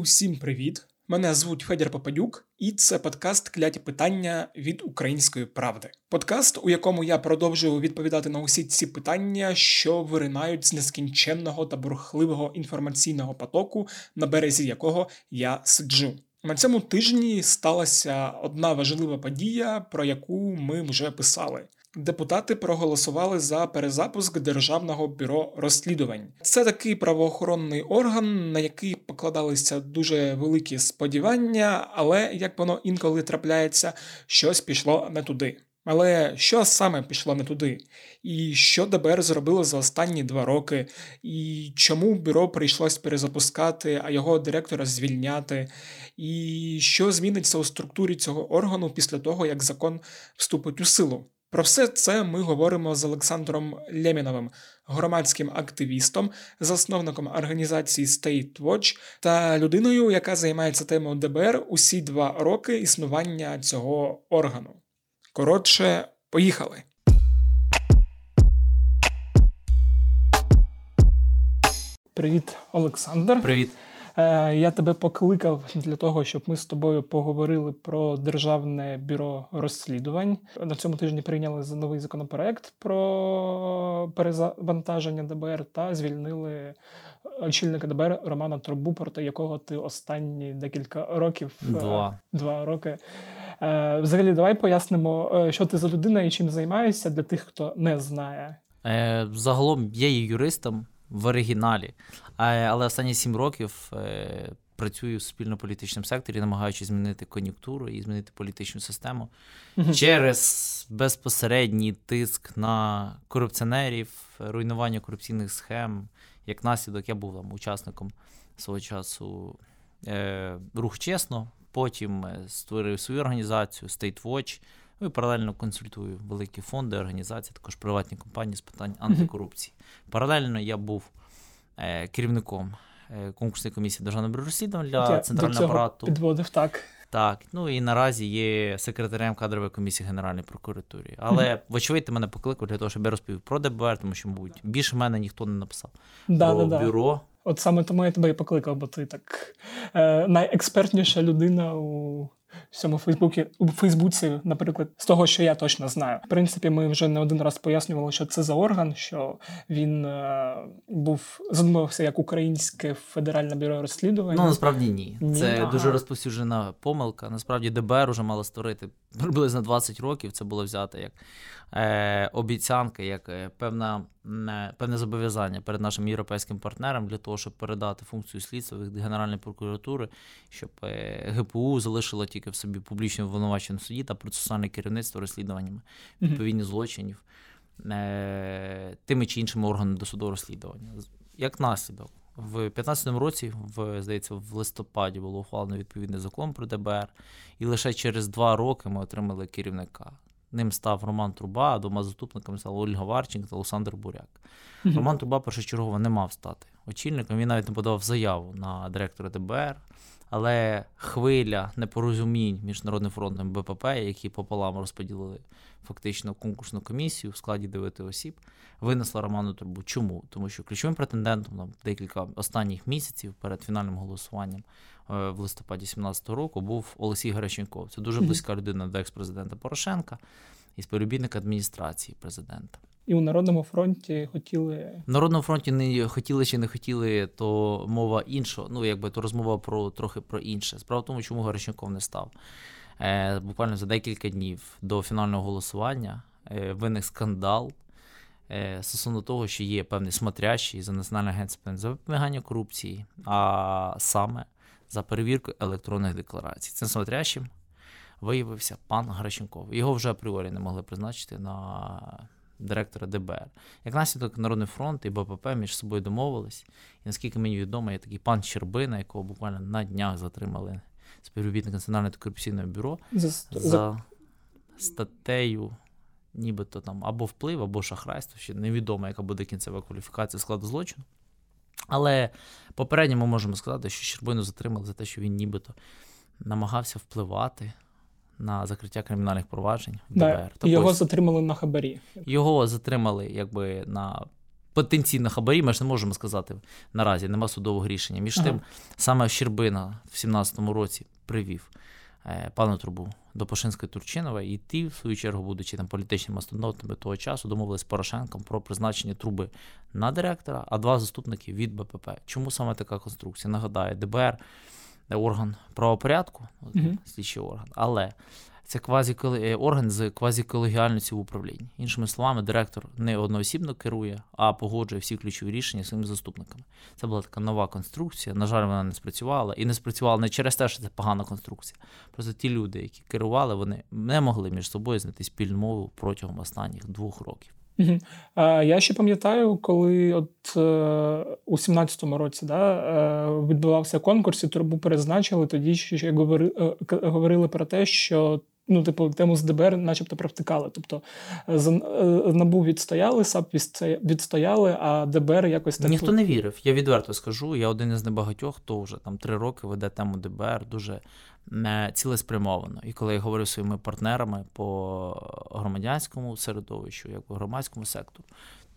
Усім привіт! Мене звуть Федір Попадюк, і це подкаст Кляті питання від української правди. Подкаст, у якому я продовжую відповідати на усі ці питання, що виринають з нескінченного та бурхливого інформаційного потоку, на березі якого я сиджу. На цьому тижні сталася одна важлива подія, про яку ми вже писали. Депутати проголосували за перезапуск державного бюро розслідувань. Це такий правоохоронний орган, на який покладалися дуже великі сподівання, але як воно інколи трапляється, щось пішло не туди. Але що саме пішло не туди? І що ДБР зробило за останні два роки, і чому бюро прийшлось перезапускати, а його директора звільняти, і що зміниться у структурі цього органу після того, як закон вступить у силу? Про все це ми говоримо з Олександром Лєміновим, громадським активістом, засновником організації State Watch та людиною, яка займається темою ДБР усі два роки існування цього органу. Коротше, поїхали. Привіт, Олександр. Привіт. Е, я тебе покликав для того, щоб ми з тобою поговорили про державне бюро розслідувань. На цьому тижні прийняли новий законопроект про перезавантаження ДБР та звільнили очільника ДБР Романа Трубу, проти якого ти останні декілька років е, два, два роки. Е, взагалі, давай пояснимо, що ти за людина і чим займаєшся для тих, хто не знає. Загалом я є юристом в оригіналі. Але останні сім років е, працюю в спільно-політичному секторі, намагаючись змінити кон'юнктуру і змінити політичну систему через безпосередній тиск на корупціонерів, руйнування корупційних схем. Як наслідок, я був там учасником свого часу е, рух чесно. Потім е, створив свою організацію State Watch. Ну і паралельно консультую великі фонди, організації, також приватні компанії з питань антикорупції. Паралельно я був е, керівником е, конкурсної комісії державного бюро розслідувань для я центрального апарату. Підводив так. Так, ну і наразі є секретарем кадрової комісії Генеральної прокуратури. Але, mm-hmm. вочевидь, ти мене покликав для того, щоб я розповів про ДБР, тому що, мабуть, більше мене ніхто не написав. Да, про да, бюро. От саме тому я тебе і покликав, бо ти так е, найекспертніша людина у в цьому Фейсбуці у Фейсбуці, наприклад, з того, що я точно знаю. В принципі, ми вже не один раз пояснювали, що це за орган, що він е, був задумався як українське федеральне бюро розслідувань. Ну насправді ні. ні. Це ага. дуже розповсюджена помилка. Насправді ДБР уже мало створити приблизно 20 років. Це було взято як е, обіцянка, як е, певна, е, певне зобов'язання перед нашим європейським партнером для того, щоб передати функцію слідства від Генеральної прокуратури, щоб е, ГПУ залишило тільки в собі публічно обвинувачення суді та процесуальне керівництво розслідуваннями відповідних злочинів е, тими чи іншими органами досудового розслідування. Як наслідок. В 2015 році, в здається, в листопаді було ухвалено відповідний закон про ДБР, і лише через два роки ми отримали керівника. Ним став Роман Труба, а двома заступниками стали Ольга Варченко та Олександр Буряк. Mm-hmm. Роман Труба першочергово не мав стати очільником. Він навіть не подавав заяву на директора ДБР, але хвиля непорозумінь між Народним фронтом і БПП, які пополам розподілили фактично конкурсну комісію в складі дев'яти осіб, винесла Роману Трубу. Чому? Тому що ключовим претендентом на декілька останніх місяців перед фінальним голосуванням в листопаді 2017 року був Олексій Геращенков. Це дуже близька людина до екс-президента Порошенка і співробітник адміністрації президента. І у Народному фронті хотіли. В Народному фронті не хотіли чи не хотіли, то мова іншого. Ну, якби то розмова про трохи про інше. Справа в тому, чому Геращенков не став. Е, Буквально за декілька днів до фінального голосування е, виник скандал е, стосовно того, що є певний смотрящий за Національне агентство запобігання корупції, а саме за перевірку електронних декларацій. Цим смотрящим виявився пан Гращенков. Його вже апріорі не могли призначити на директора ДБР. Як наслідок Народний фронт і БПП між собою домовились. І наскільки мені відомо, є такий пан Щербина, якого буквально на днях затримали співробітник Національного антикорупційного бюро за, за статтею. Нібито там або вплив, або шахрайство, ще невідомо, яка буде кінцева кваліфікація складу злочину. Але попередньо ми можемо сказати, що Щербину затримали за те, що він нібито намагався впливати на закриття кримінальних проваджень в ДБР. Да, його затримали на хабарі. Його затримали якби на потенційно хабарі, ми ж не можемо сказати наразі, нема судового рішення. Між ага. тим, саме Щербина в 17-му році привів е, пану Трубу до Пошинська Турчинова, і ті, в свою чергу, будучи там політичними мастодонтами того часу, домовились з Порошенком про призначення труби на директора, а два заступники від БПП. Чому саме така конструкція? Нагадаю, ДБР орган правопорядку, mm-hmm. слідчий орган, але це квазі е, орган з квазіколегіальності в управлінні. Іншими словами, директор не одноосібно керує, а погоджує всі ключові рішення своїми заступниками. Це була така нова конструкція. На жаль, вона не спрацювала. І не спрацювала не через те, що це погана конструкція. Просто ті люди, які керували, вони не могли між собою знайти спільну мову протягом останніх двох років. Я ще пам'ятаю, коли от е, у 17-му році да, е, відбувався конкурс, і турбу перезначили, тоді е, говорили про те, що ну, типу, тему з ДБР, начебто, провтикали. Тобто е, е, НАБУ відстояли, САП відстояли, а ДБР якось так. Ніхто не вірив. Я відверто скажу. Я один із небагатьох, хто вже там три роки веде тему ДБР дуже не цілеспрямовано. І коли я говорив зі своїми партнерами по громадянському середовищу, як по громадському сектору,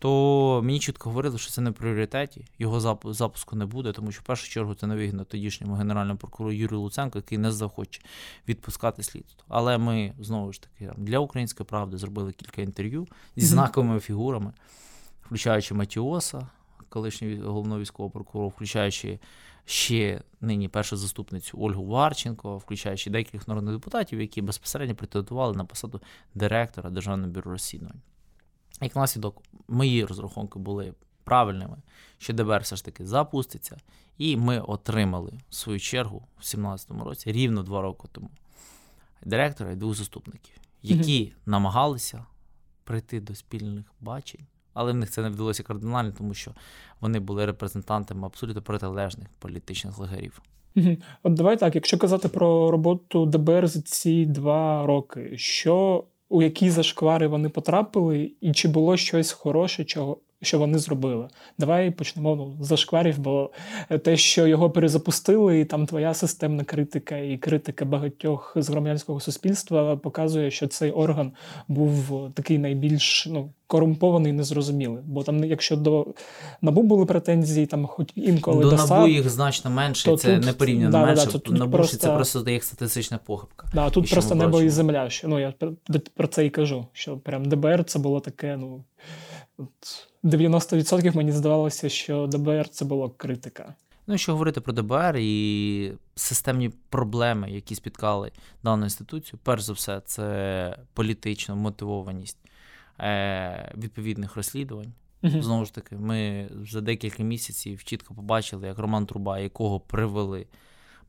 то мені чітко говорили, що це не в пріоритеті, його запуску не буде, тому що в першу чергу це невигідно тодішньому генеральному прокурору Юрію Луценко, який не захоче відпускати слідство. Але ми знову ж таки для української правди зробили кілька інтерв'ю зі знаковими фігурами, включаючи Матіоса, колишнього головного військового прокурора, включаючи ще нині першу заступницю Ольгу Варченко, включаючи деяких народних депутатів, які безпосередньо претендували на посаду директора Державного бюро розслідувань. Як наслідок, мої розрахунки були правильними, що ДБР все ж таки запуститься, і ми отримали в свою чергу в 2017 році, рівно два роки тому, директора і двох заступників, які mm-hmm. намагалися прийти до спільних бачень, але в них це не вдалося кардинально, тому що вони були репрезентантами абсолютно протилежних політичних лагерів. От давай так, якщо казати про роботу ДБР за ці два роки, що у які зашквари вони потрапили, і чи було щось хороше, чого що вони зробили. Давай почнемо ну, з зашкварів, бо те, що його перезапустили, і там твоя системна критика і критика багатьох з громадянського суспільства показує, що цей орган був такий найбільш ну, корумпований і незрозумілий. Бо там, якщо до НАБУ були претензії, там хоч інколи до, до НАБУ їх значно менше, то це тут, не порівняно да, менше. Да, тут, тут НАБУ просто, це просто як статистична похибка. Да, Тут і просто небо і земля. Що, Ну я про це і кажу, що прям ДБР це було таке, ну. От, 90% мені здавалося, що ДБР це була критика. Ну, якщо говорити про ДБР і системні проблеми, які спіткали дану інституцію, перш за все, це політична мотивованість е, відповідних розслідувань. uh Знову ж таки, ми за декілька місяців чітко побачили, як Роман Труба, якого привели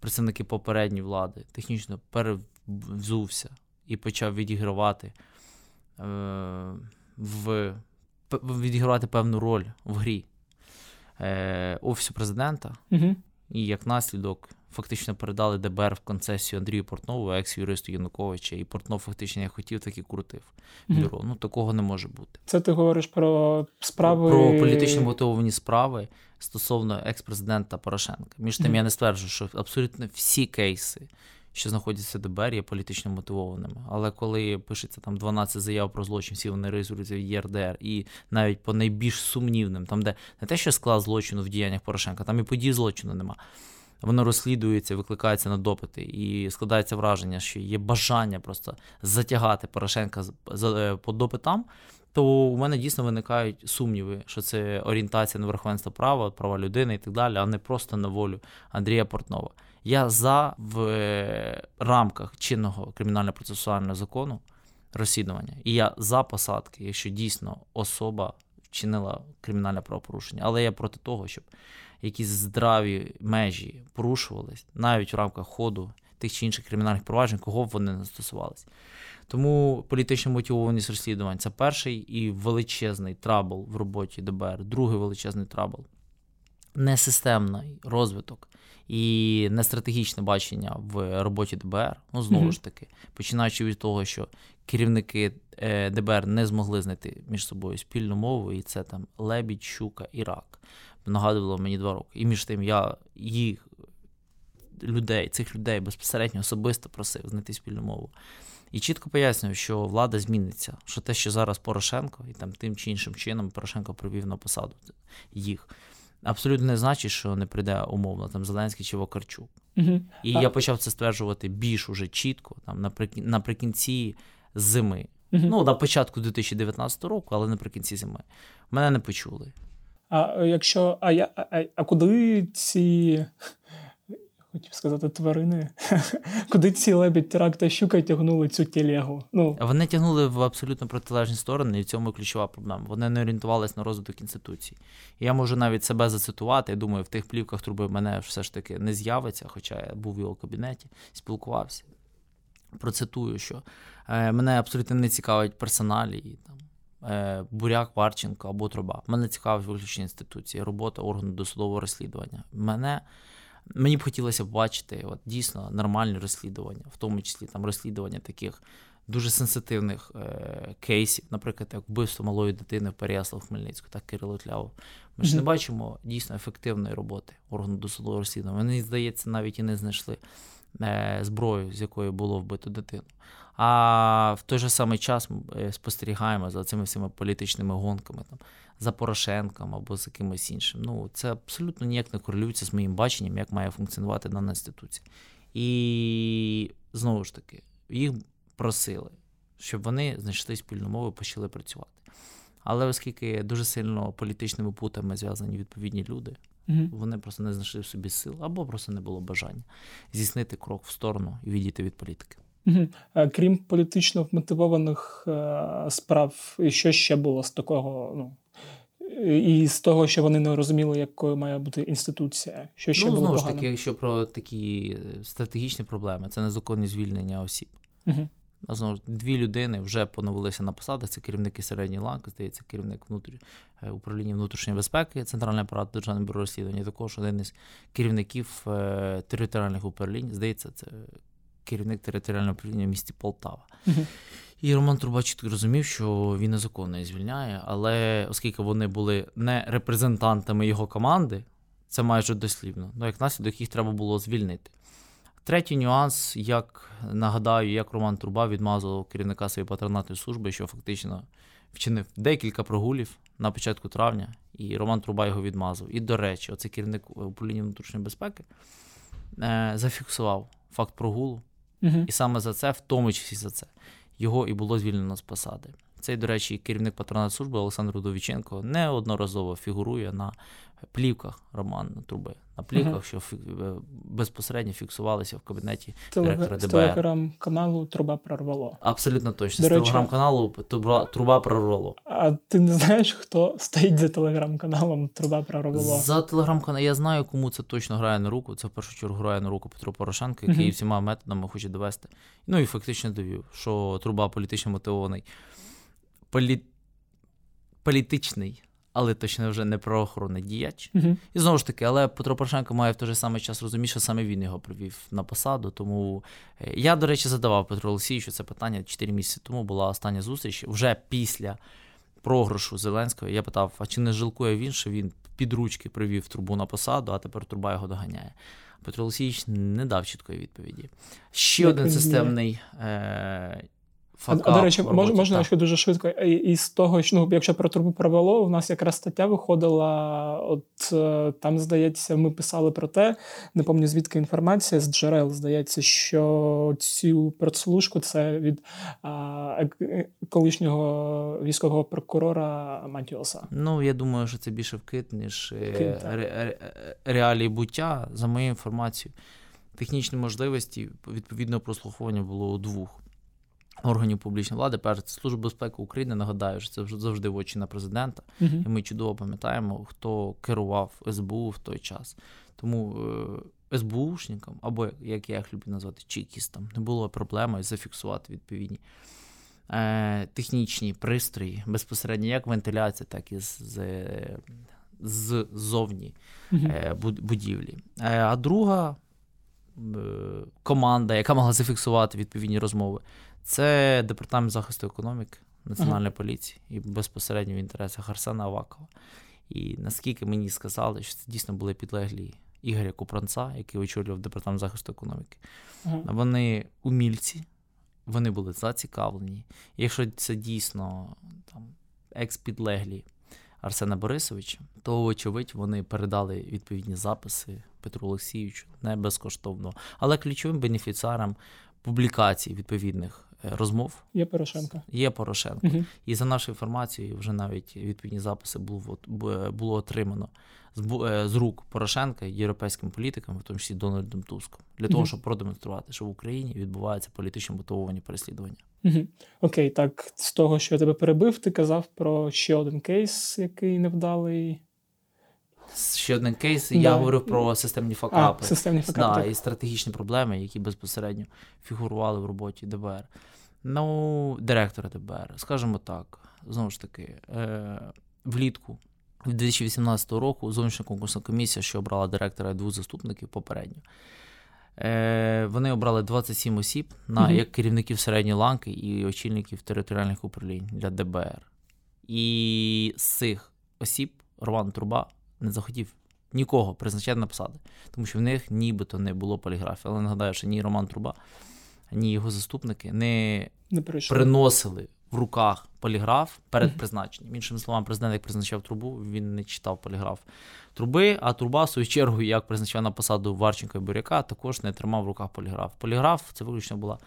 представники попередньої влади, технічно перевзувся і почав відігравати е, в відігравати певну роль в грі е, Офісу президента, угу. і як наслідок фактично передали ДБР в концесію Андрію Портнову, екс-юристу Януковича, і Портнов фактично як хотів, так і крутив бюро. Угу. Ну такого не може бути. Це ти говориш про справи про політично мотивовані справи стосовно екс-президента Порошенка. Між тим, угу. я не стверджую, що абсолютно всі кейси що знаходяться в ДБР, є політично мотивованими. Але коли пишеться там 12 заяв про злочин, всі вони реєструються в ЄРДР, і навіть по найбільш сумнівним, там, де не те, що склад злочину в діяннях Порошенка, там і подій злочину нема. Воно розслідується, викликається на допити, і складається враження, що є бажання просто затягати Порошенка е, по допитам. То у мене дійсно виникають сумніви, що це орієнтація на верховенство права, права людини і так далі, а не просто на волю Андрія Портнова. Я за в е, рамках чинного кримінально-процесуального закону розслідування. І я за посадки, якщо дійсно особа вчинила кримінальне правопорушення. Але я проти того, щоб якісь здраві межі порушувались навіть в рамках ходу тих чи інших кримінальних проваджень, кого б вони не стосувалися. Тому політично мотивованість розслідувань це перший і величезний trouble в роботі ДБР, другий величезний trouble. Несистемний розвиток і не стратегічне бачення в роботі ДБР. Ну, знову mm-hmm. ж таки, починаючи від того, що керівники е, ДБР не змогли знайти між собою спільну мову, і це там Лебідь, Щука і Рак. Нагадувало мені два роки. І між тим я їх людей, цих людей безпосередньо особисто просив знайти спільну мову. І чітко пояснював, що влада зміниться, що те, що зараз Порошенко, і там тим чи іншим чином Порошенко привів на посаду їх, абсолютно не значить, що не прийде умовно там Зеленський чи Вакарчук. Угу. І а... я почав це стверджувати більш уже чітко, там наприкін... наприкінці зими. Угу. Ну, на початку 2019 року, але наприкінці зими. Мене не почули. А якщо. А я а, а куди ці хотів сказати тварини. Куди ці лебідь терак та щука тягнули цю телегу? Ну вони тягнули в абсолютно протилежні сторони, і в цьому ключова проблема. Вони не орієнтувалися на розвиток інституцій. І я можу навіть себе зацитувати. Я думаю, в тих плівках труби мене все ж таки не з'явиться, хоча я був в його кабінеті, спілкувався. Процитую, що е, мене абсолютно не цікавить персоналі. Е, Буряк, Варченко або Труба. Мене цікавить виключні інституції, робота органу досудового розслідування. Мене Мені б хотілося бачити от, дійсно нормальні розслідування, в тому числі там розслідування таких дуже сенситивних е, кейсів, наприклад, як вбивство малої дитини в Переяслав Хмельницьку, так Кирило Тляву. Ми ж не бачимо дійсно ефективної роботи органу досудового розслідування. Мені здається, навіть і не знайшли зброю, з якої було вбито дитину. А в той же самий час ми е, спостерігаємо за цими всіма політичними гонками там за Порошенком або за кимось іншим. Ну, Це абсолютно ніяк не корелюється з моїм баченням, як має функціонувати дана інституція. І знову ж таки, їх просили, щоб вони знайшли спільну мову і почали працювати. Але оскільки дуже сильно політичними путами зв'язані відповідні люди, mm вони просто не знайшли в собі сил або просто не було бажання здійснити крок в сторону і відійти від політики. Угу. Крім політично вмотивованих е, справ, що ще було з такого, ну і з того, що вони не розуміли, якою має бути інституція. Що ще ну, було знову ж таки, якщо про такі стратегічні проблеми, це незаконні звільнення осіб. Угу. Знову дві людини вже поновилися на посадах. Це керівники середньої ланки, здається, керівник внутрі е, управління внутрішньої безпеки, центральний апарат Державного бюро розслідування. Також один із керівників е, територіальних управлінь. Здається, це керівник територіального управління в місті Полтава. І Роман Трубачик розумів, що він незаконно її звільняє, але оскільки вони були не репрезентантами його команди, це майже дослівно, ну, як наслідок їх треба було звільнити. Третій нюанс, як нагадаю, як Роман Труба відмазував керівника своєї патронатної служби, що фактично вчинив декілька прогулів на початку травня, і Роман Труба його відмазав. І, до речі, оцей керівник управління внутрішньої безпеки е, зафіксував факт прогулу. Угу. І саме за це, в тому числі за це, його і було звільнено з посади. Цей, до речі, керівник патронат служби Олександр Удовіченко неодноразово фігурує на плівках Романа Труби, на плівках, uh-huh. що е, безпосередньо фіксувалися в кабінеті Телег... директора ДБР. З телеграм-каналу Труба прорвало. Абсолютно точно. До з телеграм-каналу Труба, Труба прорвало. А ти не знаєш, хто стоїть за телеграм-каналом Труба прорвало? За телеграм-каналом я знаю, кому це точно грає на руку. Це в першу чергу грає на руку Петру Порошенко, який uh-huh. всіма методами хоче довести. Ну і фактично довів, що труба політично мотивований. Полі... Політичний але точно вже не правоохоронний діяч. Uh-huh. І знову ж таки, але Петро Порошенко має в той же самий час розуміти, що саме він його привів на посаду. Тому е, я, до речі, задавав Петру Олексійовичу це питання 4 місяці тому. Була остання зустріч вже після програшу Зеленського. Я питав: а чи не жалкує він, що він під ручки привів трубу на посаду, а тепер труба його доганяє? Петро Олексійович не дав чіткої відповіді. Ще Як один системний е, а, а до речі, роботі, можна ще дуже швидко. І з того, що ну, якщо про трубу провело, у нас якраз стаття виходила. От е, там, здається, ми писали про те, не пам'ятаю звідки інформація з джерел. Здається, що цю прослушку це від а, е, колишнього військового прокурора Матіоса. Ну я думаю, що це більше вкид, ніж е, вкид, ре- реалії буття. За моєю інформацією, технічні можливості відповідного прослуховування було у двох органів публічної влади, перш Служба безпеки України нагадаю, що це вже завжди в очі на президента, uh і ми чудово пам'ятаємо, хто керував СБУ в той час. Тому е, СБУшникам, або як я їх люблю назвати, чекістам, не було проблеми зафіксувати відповідні е, технічні пристрої безпосередньо як вентиляція, так і з. з ззовні uh будівлі. Е, а друга е, команда, яка могла зафіксувати відповідні розмови, це департамент захисту економіки Національної uh-huh. поліції і безпосередньо в інтересах Арсена Авакова. І наскільки мені сказали, що це дійсно були підлеглі Ігоря Купранца, який очолював департамент захисту економіки. Uh-huh. Вони умільці, вони були зацікавлені. Якщо це дійсно там екс-підлеглі Арсена Борисовича, то, очевидь, вони передали відповідні записи Петру Олексійовичу не безкоштовно. Але ключовим бенефіціарам публікацій відповідних розмов є Порошенко. Є Порошенко. Угу. І за нашою інформацією, вже навіть відповідні записи було було отримано з, е, з рук Порошенка європейським політикам, в тому числі Дональдом Туском, для того, щоб продемонструвати, що в Україні відбувається політично мотивовані переслідування. Угу. Окей, так з того, що я тебе перебив, ти казав про ще один кейс, який невдалий. Ще один кейс. Да. Я говорив про системні факапи. А, системні факапи. Да, і стратегічні проблеми, які безпосередньо фігурували в роботі ДБР. Ну, директора ДБР, скажімо так, знову ж таки, е, влітку 2018 року зовнішня конкурсна комісія, що обрала директора і двох заступників попередньо. Е, Вони обрали 27 осіб на як керівників середньої ланки і очільників територіальних управлінь для ДБР. І з цих осіб Роман Труба не захотів нікого призначати на посади, тому що в них нібито не було поліграфії. Але нагадаю, що ні Роман Труба, ні його заступники не, не приносили в руках поліграф перед призначенням. Іншими словами, президент, як призначав трубу, він не читав поліграф труби, а труба, в свою чергу, як призначав на посаду Варченка і Буряка, також не тримав в руках поліграф. Поліграф це виключно була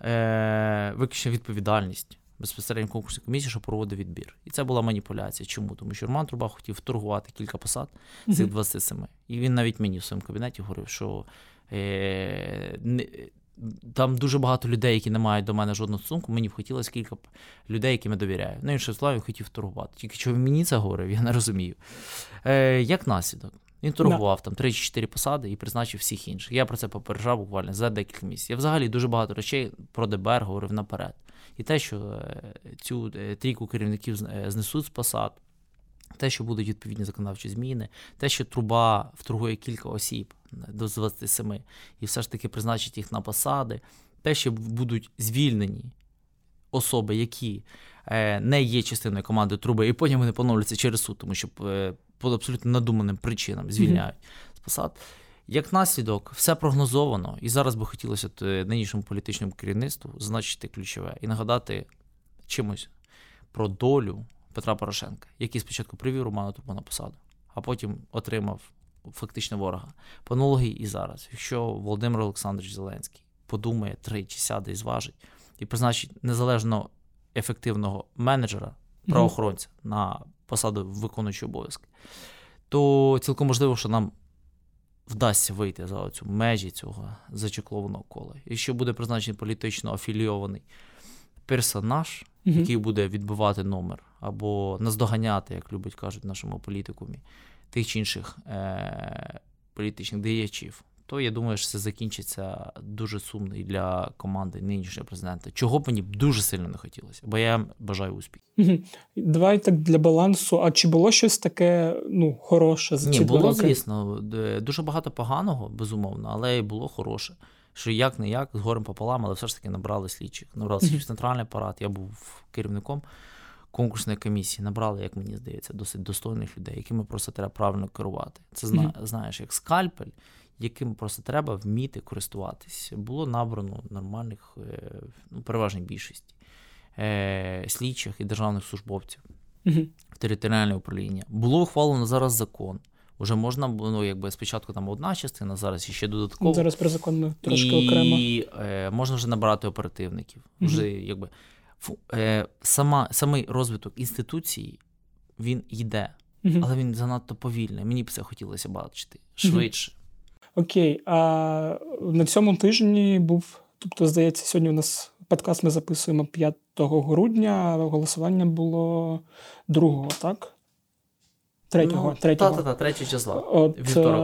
е, виключно відповідальність безпосередньо конкурсної комісії, що проводив відбір. І це була маніпуляція. Чому? Тому що Роман Труба хотів торгувати кілька посад з цих 27. І він навіть мені в своєму кабінеті говорив, що. Е, не, там дуже багато людей, які не мають до мене жодного стосунку. Мені б хотілося кілька людей, яким я довіряю. Ну, іншим словом, хотів торгувати. Тільки що він мені це говорив, я не розумію. Е, Як наслідок, він торгував там 3-4 посади і призначив всіх інших. Я про це попереджав буквально за декілька місяців. Я взагалі дуже багато речей про ДБР говорив наперед. І те, що е, цю е, трійку керівників е, знесуть з посад, те, що будуть відповідні законодавчі зміни, те, що труба вторгує кілька осіб до 27, і все ж таки призначить їх на посади, те, що будуть звільнені особи, які не є частиною команди труби, і потім вони поновляться через суд, тому що по абсолютно надуманим причинам звільняють mm-hmm. з посад. Як наслідок, все прогнозовано, і зараз би хотілося нинішньому політичному керівництву значити ключове і нагадати чимось про долю Петра Порошенка, який спочатку привів Романа Турбо на посаду, а потім отримав фактично ворога. По аналогії і зараз, якщо Володимир Олександрович Зеленський подумає тричі, сяде і зважить, і призначить незалежно ефективного менеджера, правоохоронця mm-hmm. на посаду виконуючого обов'язки, то цілком можливо, що нам вдасться вийти за цю межі цього зачеклованого кола. Якщо буде призначений політично афілійований персонаж, угу. який буде відбивати номер, або наздоганяти, як любить кажуть в нашому політикумі, тих чи інших е- політичних діячів, то я думаю, що це закінчиться дуже сумно і для команди нинішнього президента. Чого б мені дуже сильно не хотілося, бо я бажаю успіху. Давай так для балансу. А чи було щось таке ну, хороше за Ні, було, роки? звісно, дуже багато поганого, безумовно, але й було хороше. Що як не як, з горем пополам, але все ж таки набрали слідчих. Набрали слідчих центральний апарат. Я був керівником конкурсної комісії. Набрали, як мені здається, досить достойних людей, якими просто треба правильно керувати. Це знаєш, як скальпель яким просто треба вміти користуватись. Було набрано нормальних, е, ну, переважній більшості е, слідчих і державних службовців uh в територіальне управління. Було ухвалено зараз закон. Уже можна ну, якби спочатку там одна частина, зараз ще додатково. Зараз про закон трошки і, окремо. І е, можна вже набирати оперативників. uh Вже якби е, сама, Самий розвиток інституції він йде, uh але він занадто повільний. Мені б це хотілося бачити швидше. Окей, а на цьому тижні був, тобто, здається, сьогодні у нас подкаст ми записуємо 5 грудня, а голосування було 2, так? Третього. Ну, третього. Та-та-та, третє числа. От, Вівторок.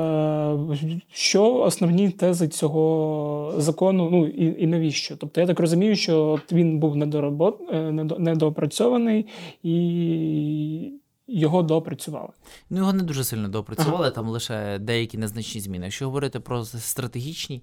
Е, що основні тези цього закону, ну і і навіщо? Тобто, я так розумію, що він був недоробот, е, недоопрацьований і його допрацювали. Ну, його не дуже сильно допрацювали, ага. там лише деякі незначні зміни. Якщо говорити про стратегічні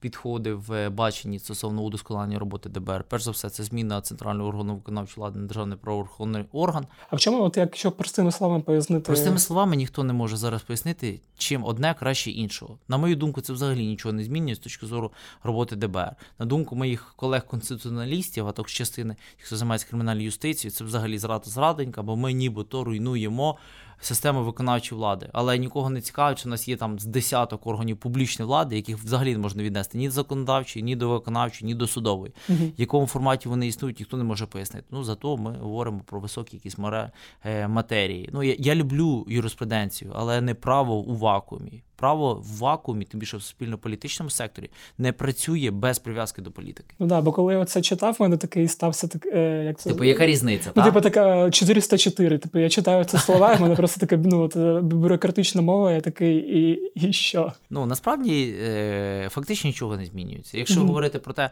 підходи в баченні стосовно удосконалення роботи ДБР. Перш за все, це зміна центрального органу виконавчої влади на державний правоохоронний орган. А в чому, от якщо простими словами пояснити? Простими словами, ніхто не може зараз пояснити, чим одне краще іншого. На мою думку, це взагалі нічого не змінює з точки зору роботи ДБР. На думку моїх колег-конституціоналістів, а також частини, хто займається кримінальною юстицією, це взагалі зрада зраденька, бо ми нібито руйнуємо системи виконавчої влади. Але нікого не цікавить, що у нас є там з десяток органів публічної влади, яких взагалі не можна віднести ні до законодавчої, ні до виконавчої, ні до судової. Угу. В якому форматі вони існують, ніхто не може пояснити. Ну зато ми говоримо про високі якісь море, е, матерії. Ну я, я люблю юриспруденцію, але не право у вакуумі. Право в вакуумі, тим більше в суспільно-політичному секторі, не працює без прив'язки до політики. Ну да, бо коли я це читав, в мене такий стався так, е, як це типу, яка різниця? Ну, типу, така 404. Типу, я читаю це слова, в мене просто така ну, от, е, бюрократична мова, я такий, і і що? Ну насправді е, фактично нічого не змінюється. Якщо mm-hmm. говорити про те.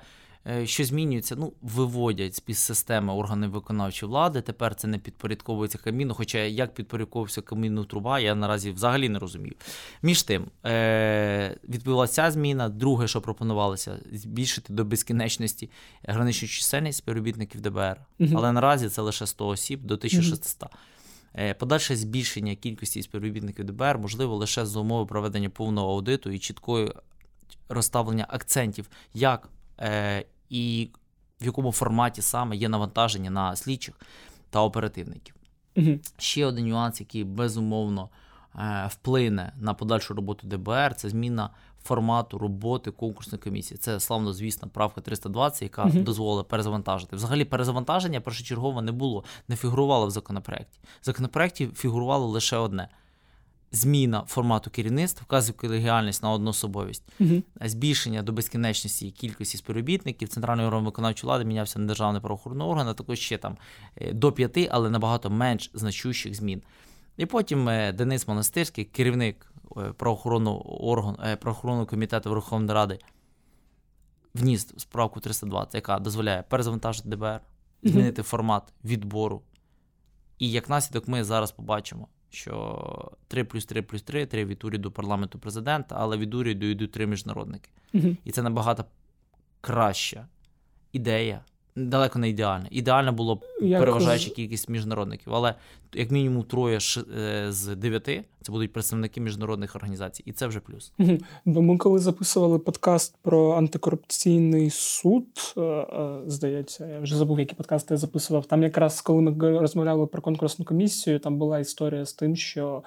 Е, що змінюється, ну, виводять з системи органи виконавчої влади. Тепер це не підпорядковується каміну. Хоча як підпорядковувався камінну труба, я наразі взагалі не розумію. Між тим, е- відбулася ця зміна. Друге, що пропонувалося, збільшити до безкінечності граничну чисельність співробітників ДБР. Угу. Але наразі це лише 100 осіб до 1600. Угу. Подальше збільшення кількості співробітників ДБР можливо лише за умови проведення повного аудиту і чіткої розставлення акцентів, як е, і в якому форматі саме є навантаження на слідчих та оперативників. Угу. Ще один нюанс, який безумовно е, вплине на подальшу роботу ДБР, це зміна формату роботи конкурсної комісії. Це славно, звісно, правка 320, яка угу. дозволила перезавантажити. Взагалі, перезавантаження першочергово не було, не фігурувало в законопроекті. В законопроекті фігурувало лише одне зміна формату керівництва, вказує колегіальність на одноособовість, uh збільшення до безкінечності кількості співробітників, центральний орган виконавчої влади мінявся на державний правоохоронний орган, а також ще там е, до п'яти, але набагато менш значущих змін. І потім е, Денис Монастирський, керівник е, правоохоронного органу, правоохоронного комітету Верховної Ради, вніс справку 320, яка дозволяє перезавантажити ДБР, змінити uh формат відбору. І як наслідок, ми зараз побачимо що 3 плюс 3 плюс 3, 3 від уряду парламенту президента, але від уряду йдуть три міжнародники. Угу. І це набагато краща ідея. Далеко не ідеальна. Ідеально було б переважаюча кількість міжнародників, але як мінімум троє е, з дев'яти це будуть представники міжнародних організацій, і це вже плюс. Бо ми коли записували подкаст про антикорупційний суд, е, е, здається, я вже забув, які подкасти я записував. Там якраз коли ми розмовляли про конкурсну комісію, там була історія з тим, що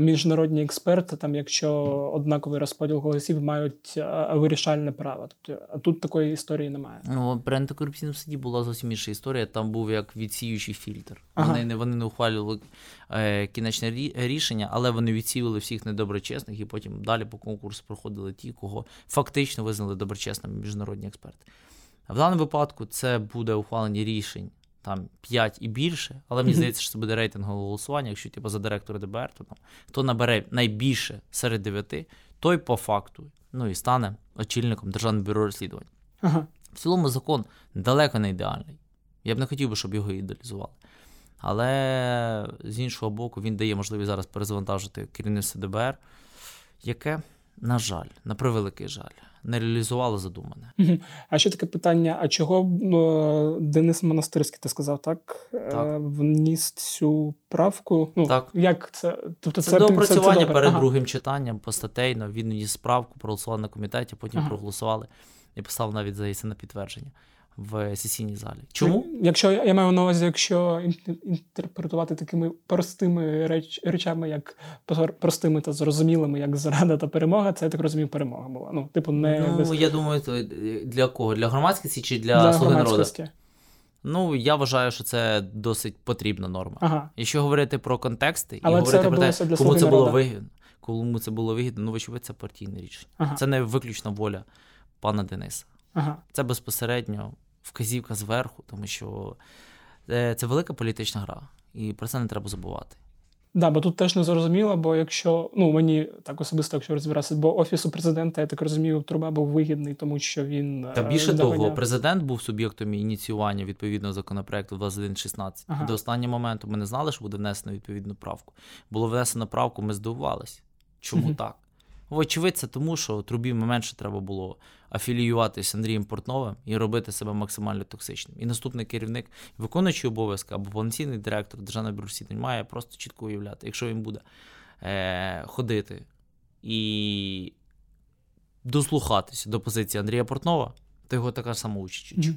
міжнародні експерти, там, якщо однаковий розподіл голосів, мають вирішальне право. Тобто, а тут такої історії немає. Ну при антикорупційному суді була зовсім інша історія. Там був як відсіючий фільтр. Ага. Вони не вони не ухвалювали ухвалювали е, кінечне рішення, але вони відсіювали всіх недоброчесних, і потім далі по конкурсу проходили ті, кого фактично визнали доброчесними міжнародні експерти. В даному випадку це буде ухвалення рішень там 5 і більше, але мені здається, що це буде рейтингове голосування. Якщо типу, за директора ДБР, то там хто набере найбільше серед дев'яти, той по факту ну і стане очільником Державного бюро розслідувань. Ага. В цілому закон далеко не ідеальний. Я б не хотів би, щоб його ідеалізували. Але з іншого боку, він дає можливість зараз перезавантажити керівництво ДБР, яке, на жаль, на превеликий жаль, не реалізувало задумане. А ще таке питання: а чого е, Денис Монастирський, ти сказав, так? Е, так. Вніс цю правку? Ну, так. Як це Тобто це, це доопрацювання перед ага. другим читанням постатейно. Він вніс справку, проголосували на комітеті, потім ага. проголосували і поставив навіть здається на підтвердження в сесійній залі. Чому? Якщо я маю на увазі, якщо інтерпретувати такими простими реч, речами, як простими та зрозумілими, як зрада та перемога, це я так розумію, перемога була. Ну, типу, не ну, без... я думаю, то для кого? Для громадськості чи для, для слуги народу? Ну, я вважаю, що це досить потрібна норма. Ага. Якщо говорити про контексти Але і говорити про те, для кому це було вигідно, кому це було вигідно, ну вочевидь, це партійне рішення. Ага. Це не виключна воля пана Дениса. Ага. Це безпосередньо вказівка зверху, тому що е, це велика політична гра, і про це не треба забувати. Да, бо тут теж не зрозуміло, бо якщо ну мені так особисто, якщо розбиратися, бо офісу президента, я так розумію, труба був вигідний, тому що він та більше того, президент був суб'єктом ініціювання відповідного законопроекту 2116. Ага. До останнього моменту ми не знали, що буде внесено відповідну правку. Було внесено правку, ми здивувалися. Чому угу. так? Вочевидь, це тому, що трубі менше треба було афіліюватися Андрієм Портновим і робити себе максимально токсичним. І наступний керівник, виконуючий обов'язки або повноцінний директор державної бюро розслідувань має просто чітко уявляти, якщо він буде е, ходити і дослухатися до позиції Андрія Портнова, то його така сама участь. Mm-hmm.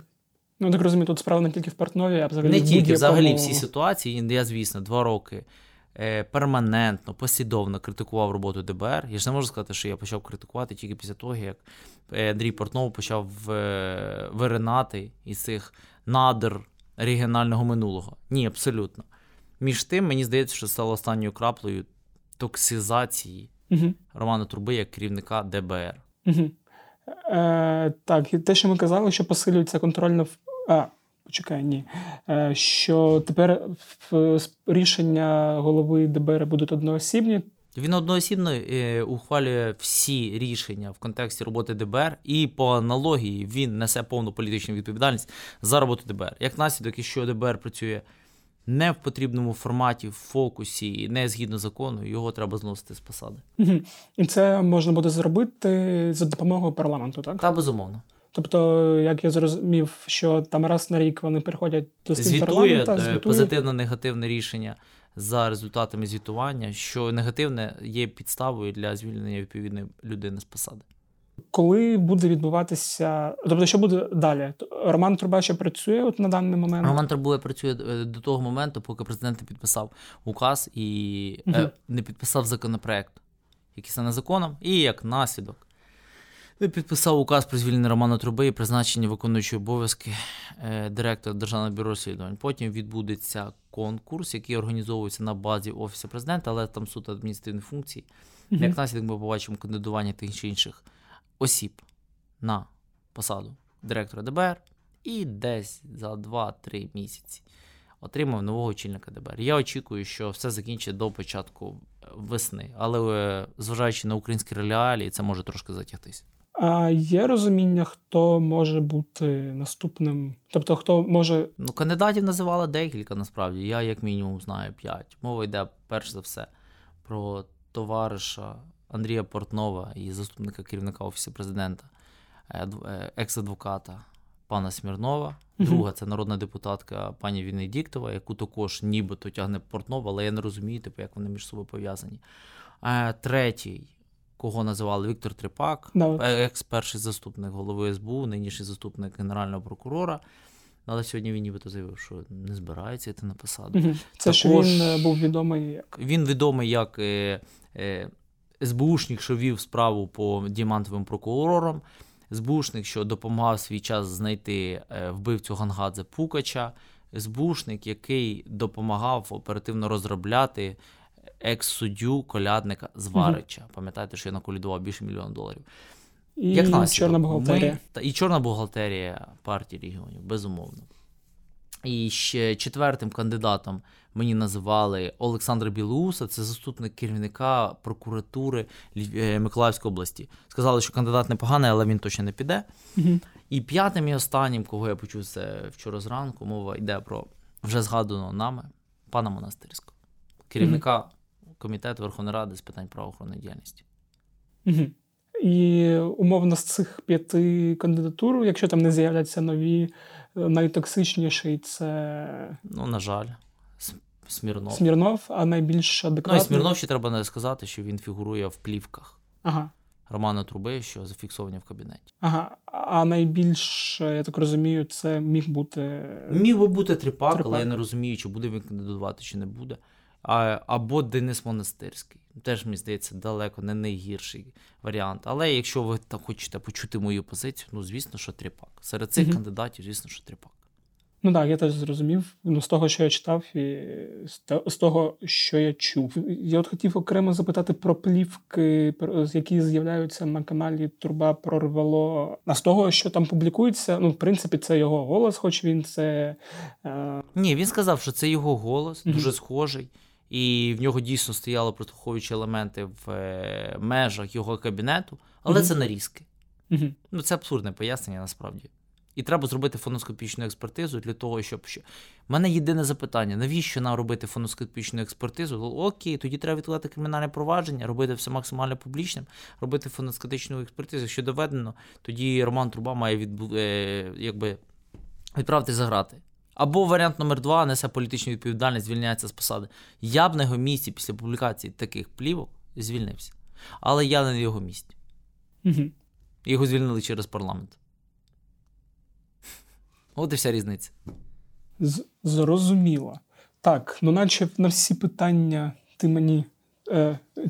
Ну, так розумію, тут справа не тільки в Портнові, а взагалі. Не тільки, взагалі всі ситуації. Я, звісно, два роки перманентно, послідовно критикував роботу ДБР. Я ж не можу сказати, що я почав критикувати тільки після того, як е, Андрій Портнов почав е, виринати із цих надр регіонального минулого. Ні, абсолютно. Між тим, мені здається, що стало останньою краплею токсизації угу. Романа Труби як керівника ДБР. Угу. Е, Так, і те, що ми казали, що посилюється контрольна а, почекай, ні. Е, Що тепер рішення голови ДБР будуть одноосібні. Він одноосібно е, ухвалює всі рішення в контексті роботи ДБР, і по аналогії він несе повну політичну відповідальність за роботу ДБР. Як наслідок, якщо ДБР працює не в потрібному форматі, в фокусі, не згідно закону, його треба зносити з посади. І це можна буде зробити за допомогою парламенту, так? Та безумовно. Тобто, як я зрозумів, що там раз на рік вони приходять до звітує е, позитивно-негативне рішення за результатами звітування, що негативне є підставою для звільнення відповідної людини з посади. Коли буде відбуватися, тобто, що буде далі? Роман Труба ще працює от на даний момент? Роман Труба працює е, до того моменту, поки президент не підписав указ і угу. е, не підписав законопроект, який стане законом, і як наслідок підписав указ про звільнення Романа Труби і призначення виконуючої обов'язки е, директора Державного бюро розслідувань. Потім відбудеться конкурс, який організовується на базі Офісу президента, але там суд адміністративних функцій. Mm-hmm. Як наслідок ми побачимо кандидування тих чи інших осіб на посаду директора ДБР, і десь за 2-3 місяці отримав нового очільника ДБР. Я очікую, що все закінчить до початку весни, але е, зважаючи на українські реалії, це може трошки затягтися. А є розуміння, хто може бути наступним? Тобто, хто може. Ну, кандидатів називали декілька насправді. Я, як мінімум, знаю п'ять. Мова йде перш за все про товариша Андрія Портнова і заступника керівника Офісу президента, е, е, екс-адвоката пана Смірнова. Друга це народна депутатка пані Вінедіктова, яку також нібито тягне Портнова, але я не розумію, типу, як вони між собою пов'язані. Е, третій кого називали Віктор Трипак, no. екс-перший заступник голови СБУ, нинішній заступник генерального прокурора. Але сьогодні він нібито заявив, що не збирається йти на посаду. Угу. Це Також, що він е, був відомий як? Він відомий як е, е, СБУшник, що вів справу по діамантовим прокурорам, СБУшник, що допомагав свій час знайти е, вбивцю Гангадзе Пукача, СБУшник, який допомагав оперативно розробляти екс-суддю колядника Зварича. Угу. Пам'ятаєте, що я наколядував більше мільйона доларів. І Як наслідок, чорна бухгалтерія. Ми, та, і чорна бухгалтерія партії регіонів, безумовно. І ще четвертим кандидатом мені називали Олександра Білоуса, це заступник керівника прокуратури е, Миколаївської області. Сказали, що кандидат непоганий, але він точно не піде. Угу. І п'ятим і останнім, кого я почув це вчора зранку, мова йде про вже згаданого нами пана Монастирського, керівника угу комітет Верховної Ради з питань правоохоронної діяльності. Угу. І умовно з цих п'яти кандидатур, якщо там не з'являться нові, найтоксичніший це. Ну, на жаль, Смірнов. Смірнов, а найбільш адекватний... Ну, і Смірнов ще треба не сказати, що він фігурує в плівках ага. Романа Труби, що зафіксовані в кабінеті. Ага. А найбільш, я так розумію, це міг бути. Міг би бути трипак, трипак. але я не розумію, чи буде він кандидатувати, чи не буде а, або Денис Монастирський. Теж, мені здається, далеко не найгірший варіант. Але якщо ви там хочете почути мою позицію, ну звісно, що тріпак. Серед цих mm кандидатів, звісно, що тріпак. Ну так, я теж зрозумів. Ну, з того, що я читав, і з того, що я чув. Я от хотів окремо запитати про плівки, які з'являються на каналі Турба прорвало. А з того, що там публікується, ну, в принципі, це його голос, хоч він це. Е... Ні, він сказав, що це його голос, дуже mm схожий і в нього дійсно стояли прослуховуючі елементи в е, межах його кабінету, але mm-hmm. це нарізки. Mm-hmm. Ну, Це абсурдне пояснення насправді. І треба зробити фоноскопічну експертизу для того, щоб що. У мене єдине запитання: навіщо нам робити фоноскопічну експертизу? Окей, тоді треба відкладати кримінальне провадження, робити все максимально публічним, робити фоноскопічну експертизу. Якщо доведено, тоді Роман Труба має відбу... е, якби відправити за грати. Або варіант номер два несе політичну відповідальність, звільняється з посади. Я б на його місці після публікації таких плівок звільнився. Але я не на його місці. Угу. Його звільнили через парламент. От і вся різниця. З- Зрозуміло. Так, ну наче на всі питання ти мені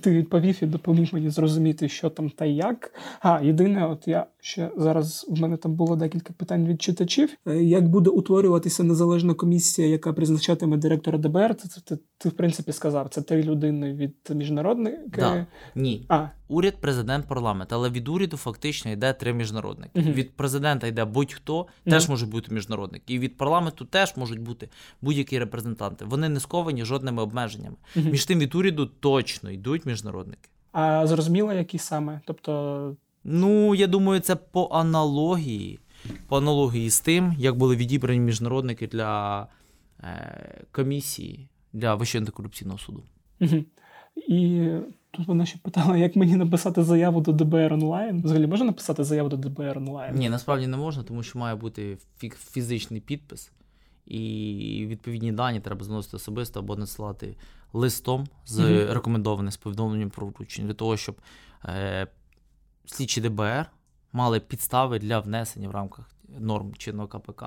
ти відповів і допоміг мені зрозуміти, що там та як. А, єдине, от я ще зараз в мене там було декілька питань від читачів. Е, Як буде утворюватися незалежна комісія, яка призначатиме директора ДБР? Це, це, ти, ти, в принципі сказав, це три людини від міжнародних. Да. Ні. А, Уряд, президент, парламент. Але від уряду фактично йде три міжнародники. Мгм. Від президента йде будь-хто, Мгм. теж можуть бути міжнародники. І від парламенту теж можуть бути будь-які репрезентанти. Вони не сковані жодними обмеженнями. Мгм. Між тим від уряду точно йдуть міжнародники. а зрозуміло, які саме? Тобто, Ну, я думаю, це по аналогії. По аналогії з тим, як були відібрані міжнародники для е, комісії для Вищого антикорупційного суду. Угу. І тут вона ще питала, як мені написати заяву до ДБР онлайн. Взагалі можна написати заяву до ДБР онлайн? Ні, насправді не можна, тому що має бути фізичний підпис, і відповідні дані треба заносити особисто або надсилати листом з Мгм. рекомендованим з повідомленням про вручення для того, щоб е, слідчі ДБР мали підстави для внесення в рамках норм чинного КПК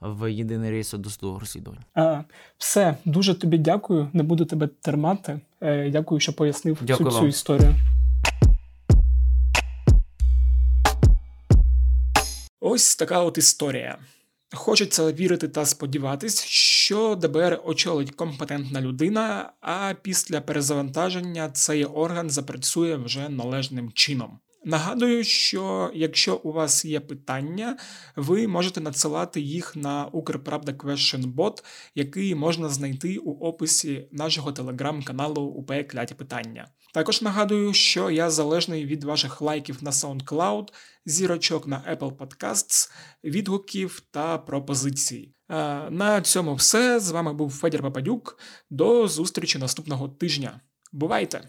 в єдиний реєстр досудового розслідування. А, все, дуже тобі дякую. Не буду тебе термати. Е, дякую, що пояснив Дякую цю, цю історію. Ось така от історія. Хочеться вірити та сподіватись, що ДБР очолить компетентна людина, а після перезавантаження цей орган запрацює вже належним чином. Нагадую, що якщо у вас є питання, ви можете надсилати їх на Укрправда Question Bot, який можна знайти у описі нашого телеграм-каналу УП Кляті Питання. Також нагадую, що я залежний від ваших лайків на SoundCloud, зірочок на Apple Podcasts, відгуків та пропозицій. Е, На цьому все. З вами був Федір Пападюк. До зустрічі наступного тижня. Бувайте!